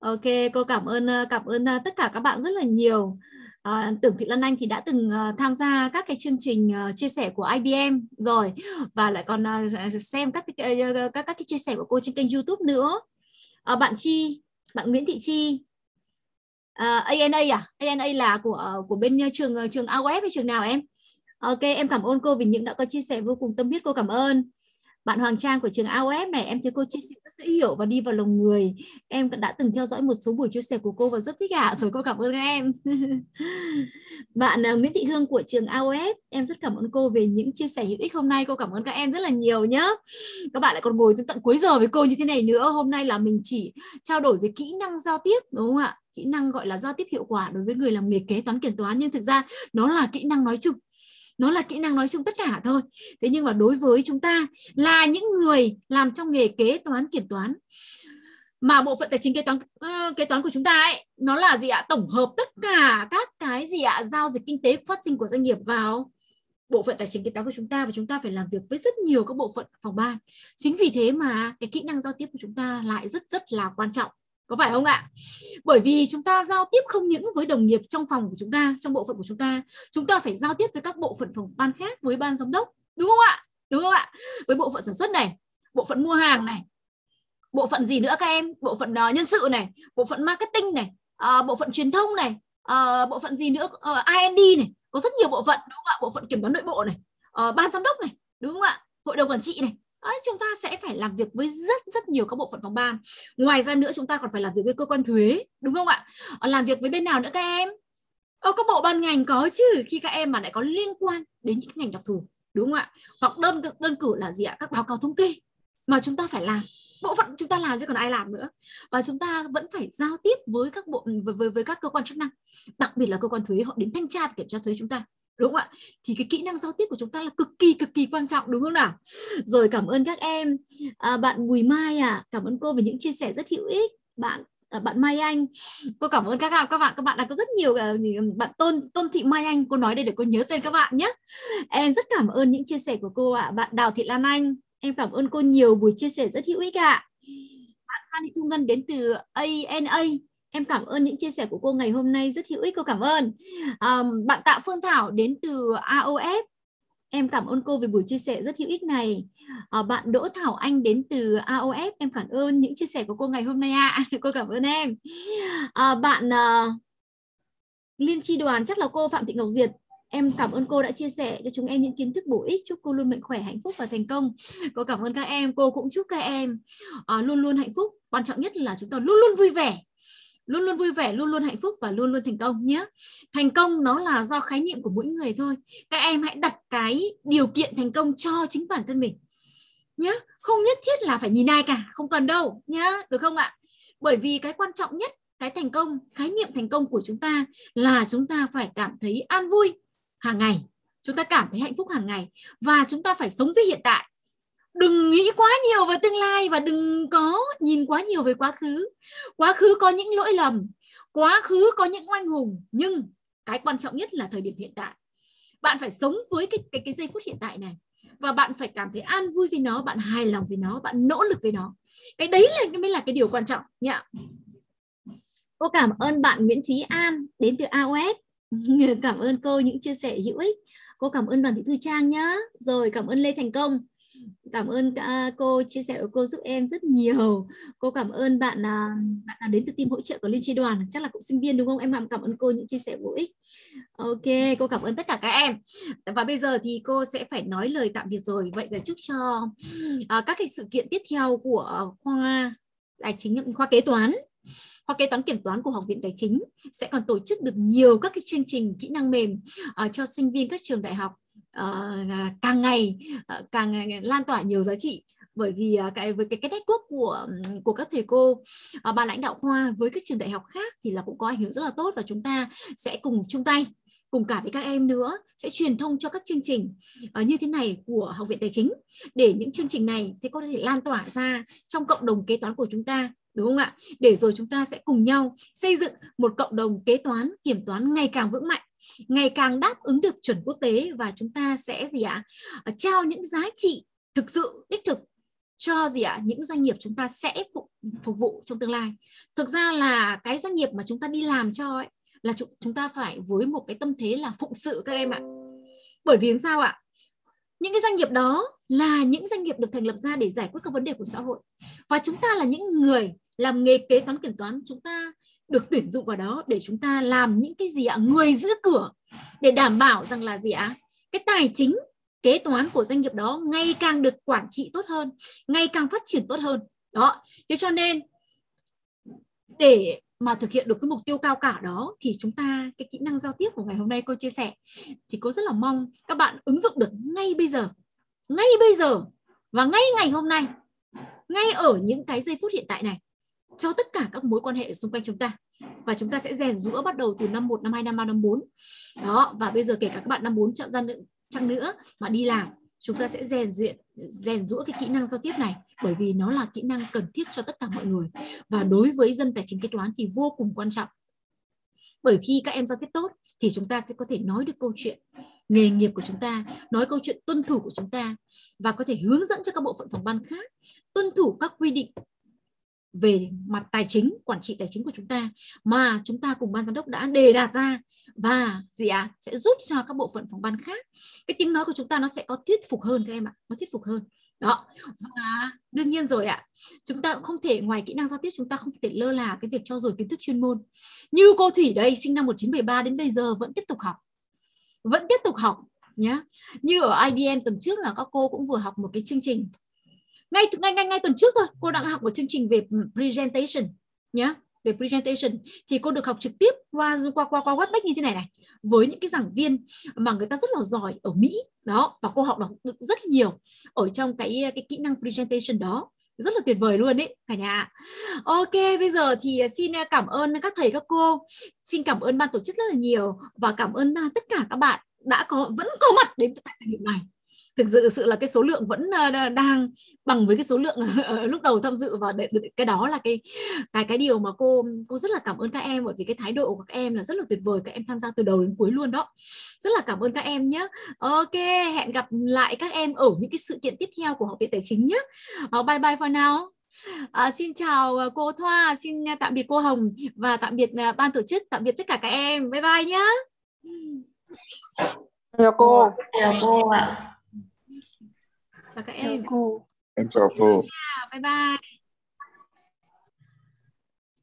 Ok, cô cảm ơn ờ, cảm ơn ờ, tất cả các bạn rất là nhiều. À, Tưởng Thị Lan Anh thì đã từng uh, tham gia các cái chương trình uh, chia sẻ của IBM rồi và lại còn uh, xem các cái, uh, các các cái chia sẻ của cô trên kênh YouTube nữa. À, bạn Chi, bạn Nguyễn Thị Chi, uh, ANA à? ANA là của của bên trường trường AOF hay trường nào em? Ok, em cảm ơn cô vì những đã có chia sẻ vô cùng tâm huyết cô cảm ơn bạn Hoàng Trang của trường AOF này, em thấy cô chia sẻ rất dễ hiểu và đi vào lòng người. Em đã từng theo dõi một số buổi chia sẻ của cô và rất thích ạ. Rồi cô cảm ơn các em. Bạn à, Nguyễn Thị Hương của trường AOF, em rất cảm ơn cô về những chia sẻ hữu ích hôm nay. Cô cảm ơn các em rất là nhiều nhá. Các bạn lại còn ngồi đến tận cuối giờ với cô như thế này nữa. Hôm nay là mình chỉ trao đổi về kỹ năng giao tiếp, đúng không ạ? Kỹ năng gọi là giao tiếp hiệu quả đối với người làm nghề kế toán kiểm toán. Nhưng thực ra nó là kỹ năng nói chung nó là kỹ năng nói chung tất cả thôi. Thế nhưng mà đối với chúng ta là những người làm trong nghề kế toán, kiểm toán, mà bộ phận tài chính kế toán ờ, kế toán của chúng ta ấy, nó là gì ạ? Tổng hợp tất cả các cái gì ạ? Giao dịch kinh tế phát sinh của doanh nghiệp vào bộ phận tài chính kế toán của chúng ta và chúng ta phải làm việc với rất nhiều các bộ phận phòng ban. Chính vì thế mà cái kỹ năng giao tiếp của chúng ta lại rất rất là quan trọng có phải không ạ? Bởi vì chúng ta giao tiếp không những với đồng nghiệp trong phòng của chúng ta trong bộ phận của chúng ta chúng ta phải giao tiếp với các bộ phận phòng ban khác với ban giám đốc đúng không ạ? Đúng không ạ? Với bộ phận sản xuất này bộ phận mua hàng này bộ phận gì nữa các em? Bộ phận uh, nhân sự này bộ phận marketing này uh, bộ phận truyền thông này uh, bộ phận gì nữa? Uh, ind này có rất nhiều bộ phận đúng không ạ? Bộ phận kiểm toán nội bộ này uh, ban giám đốc này đúng không ạ? Hội đồng quản trị này Đấy, chúng ta sẽ phải làm việc với rất rất nhiều các bộ phận phòng ban. Ngoài ra nữa chúng ta còn phải làm việc với cơ quan thuế đúng không ạ? Ờ, làm việc với bên nào nữa các em? Ở các bộ ban ngành có chứ khi các em mà lại có liên quan đến những ngành đặc thù đúng không ạ? Hoặc đơn đơn cử là gì ạ? Các báo cáo thống kê mà chúng ta phải làm bộ phận chúng ta làm chứ còn ai làm nữa. Và chúng ta vẫn phải giao tiếp với các bộ với, với, với các cơ quan chức năng đặc biệt là cơ quan thuế họ đến thanh tra và kiểm tra thuế chúng ta đúng không ạ? Thì cái kỹ năng giao tiếp của chúng ta là cực kỳ cực kỳ quan trọng đúng không nào? Rồi cảm ơn các em. À, bạn Bùi Mai à cảm ơn cô về những chia sẻ rất hữu ích. Bạn à, bạn Mai Anh. Cô cảm ơn các bạn các bạn các bạn đã có rất nhiều à, bạn Tôn Tôn Thị Mai Anh cô nói đây để cô nhớ tên các bạn nhé. Em rất cảm ơn những chia sẻ của cô ạ. À. bạn Đào Thị Lan Anh em cảm ơn cô nhiều buổi chia sẻ rất hữu ích ạ. À. bạn Phan Thị Thu Ngân đến từ ANA Em cảm ơn những chia sẻ của cô ngày hôm nay rất hữu ích cô cảm ơn. um, bạn Tạ Phương Thảo đến từ AOF. Em cảm ơn cô về buổi chia sẻ rất hữu ích này. À, bạn Đỗ Thảo Anh đến từ AOF. Em cảm ơn những chia sẻ của cô ngày hôm nay ạ. À. cô cảm ơn em. À, bạn uh, Liên tri đoàn chắc là cô Phạm Thị Ngọc Diệt em cảm ơn cô đã chia sẻ cho chúng em những kiến thức bổ ích chúc cô luôn mạnh khỏe hạnh phúc và thành công cô cảm ơn các em cô cũng chúc các em uh, luôn luôn hạnh phúc quan trọng nhất là chúng ta luôn luôn vui vẻ luôn luôn vui vẻ, luôn luôn hạnh phúc và luôn luôn thành công nhé. Thành công nó là do khái niệm của mỗi người thôi. Các em hãy đặt cái điều kiện thành công cho chính bản thân mình nhé. Không nhất thiết là phải nhìn ai cả, không cần đâu nhé, được không ạ? Bởi vì cái quan trọng nhất, cái thành công, khái niệm thành công của chúng ta là chúng ta phải cảm thấy an vui hàng ngày. Chúng ta cảm thấy hạnh phúc hàng ngày và chúng ta phải sống với hiện tại đừng nghĩ quá nhiều về tương lai và đừng có nhìn quá nhiều về quá khứ. Quá khứ có những lỗi lầm, quá khứ có những oanh hùng, nhưng cái quan trọng nhất là thời điểm hiện tại. Bạn phải sống với cái cái cái giây phút hiện tại này và bạn phải cảm thấy an vui với nó, bạn hài lòng với nó, bạn nỗ lực với nó. Cái đấy là, cái mới là cái điều quan trọng nhá. Cô cảm ơn bạn Nguyễn Thúy An đến từ AOS cảm ơn cô những chia sẻ hữu ích. Cô cảm ơn đoàn thị thư trang nhá. Rồi, cảm ơn lê thành công cảm ơn à, cô chia sẻ của cô giúp em rất nhiều. Cô cảm ơn bạn à, bạn nào đến từ team hỗ trợ của liên tri đoàn. Chắc là cũng sinh viên đúng không? Em cảm ơn cô những chia sẻ bổ ích. Ok cô cảm ơn tất cả các em. Và bây giờ thì cô sẽ phải nói lời tạm biệt rồi. Vậy là chúc cho uh, các cái sự kiện tiếp theo của khoa tài chính khoa kế toán khoa kế toán kiểm toán của học viện tài chính sẽ còn tổ chức được nhiều các cái chương trình kỹ năng mềm uh, cho sinh viên các trường đại học uh, càng ngày uh, càng ngày lan tỏa nhiều giá trị. Bởi vì uh, cái với cái cái network của của các thầy cô uh, ban lãnh đạo khoa với các trường đại học khác thì là cũng có ảnh hưởng rất là tốt và chúng ta sẽ cùng chung tay cùng cả với các em nữa sẽ truyền thông cho các chương trình uh, như thế này của học viện tài chính. Để những chương trình này thì có thể lan tỏa ra trong cộng đồng kế toán của chúng ta đúng không ạ? Để rồi chúng ta sẽ cùng nhau xây dựng một cộng đồng kế toán kiểm toán ngày càng vững mạnh ngày càng đáp ứng được chuẩn quốc tế và chúng ta sẽ gì ạ? À? trao những giá trị thực sự đích thực cho gì ạ? Những doanh nghiệp chúng ta sẽ phục, phục vụ trong tương lai. Thực ra là cái doanh nghiệp mà chúng ta đi làm cho ấy là chúng, chúng ta phải với một cái tâm thế là phụng sự các em ạ. Bởi vì sao ạ? Những cái doanh nghiệp đó là những doanh nghiệp được thành lập ra để giải quyết các vấn đề của xã hội. Và chúng ta là những người làm nghề kế toán kiểm toán chúng ta được tuyển dụng vào đó để chúng ta làm những cái gì ạ? Người giữ cửa để đảm bảo rằng là gì ạ? Cái tài chính, kế toán của doanh nghiệp đó ngày càng được quản trị tốt hơn, ngày càng phát triển tốt hơn. Đó, thế cho nên để mà thực hiện được cái mục tiêu cao cả đó thì chúng ta, cái kỹ năng giao tiếp của ngày hôm nay cô chia sẻ thì cô rất là mong các bạn ứng dụng được ngay bây giờ, ngay bây giờ và ngay ngày hôm nay, ngay ở những cái giây phút hiện tại này cho tất cả các mối quan hệ xung quanh chúng ta. Và chúng ta sẽ rèn rũa bắt đầu từ năm 1, năm 2, năm 3, năm 4 đó và bây giờ kể cả các bạn năm 4 chọn ra chăng nữa mà đi làm chúng ta sẽ rèn luyện rèn rũa cái kỹ năng giao tiếp này bởi vì nó là kỹ năng cần thiết cho tất cả mọi người. Và đối với dân tài chính kế toán thì vô cùng quan trọng. Bởi khi các em giao tiếp tốt thì chúng ta sẽ có thể nói được câu chuyện nghề nghiệp của chúng ta nói câu chuyện tuân thủ của chúng ta và có thể hướng dẫn cho các bộ phận phòng ban khác tuân thủ các quy định về mặt tài chính quản trị tài chính của chúng ta mà chúng ta cùng ban giám đốc đã đề đạt ra. Và gì ạ? À, sẽ giúp cho các bộ phận phòng ban khác cái tiếng nói của chúng ta nó sẽ có thuyết phục hơn các em ạ. Nó thuyết phục hơn. Đó. Và đương nhiên rồi ạ chúng ta cũng không thể ngoài kỹ năng giao tiếp chúng ta không thể lơ là cái việc cho dồi kiến thức chuyên môn. Như cô thủy đây sinh năm 1973 đến bây giờ vẫn tiếp tục học. Vẫn tiếp tục học nhé như ở IBM tuần trước là các cô cũng vừa học một cái chương trình ngay ngay ngay ngay tuần trước thôi, cô đang học một chương trình về ừ, presentation nhé về presentation. Thì cô được học trực tiếp qua qua qua qua Webex như thế này này. Với những cái giảng viên mà người ta rất là giỏi ở Mỹ, đó, và cô học được rất nhiều ở trong cái cái kỹ năng presentation đó. Rất là tuyệt vời luôn đấy cả nhà ok, bây giờ thì xin cảm ơn các thầy, các cô. Xin cảm ơn ban tổ chức rất là nhiều và cảm ơn à, tất cả các bạn đã có, vẫn có mặt đến tại thời điểm này thực sự sự là cái số lượng vẫn ờ, đang bằng với cái số lượng lúc đầu tham dự và cái đó là cái cái cái điều mà cô cô rất là cảm ơn các em bởi vì cái thái độ của các em là rất là tuyệt vời các em tham gia từ đầu đến cuối luôn đó rất là cảm ơn các em nhé ok hẹn gặp lại các em ở những cái sự kiện tiếp theo của học viện tài chính nhé uh, bye bye for now À, xin chào ờ, cô Thoa, xin tạm biệt cô Hồng và tạm biệt ban tổ chức, tạm biệt tất cả các em. Bye bye nhé. Chào cô. Chào cô ạ. Chào các em cô em chào cô bye bye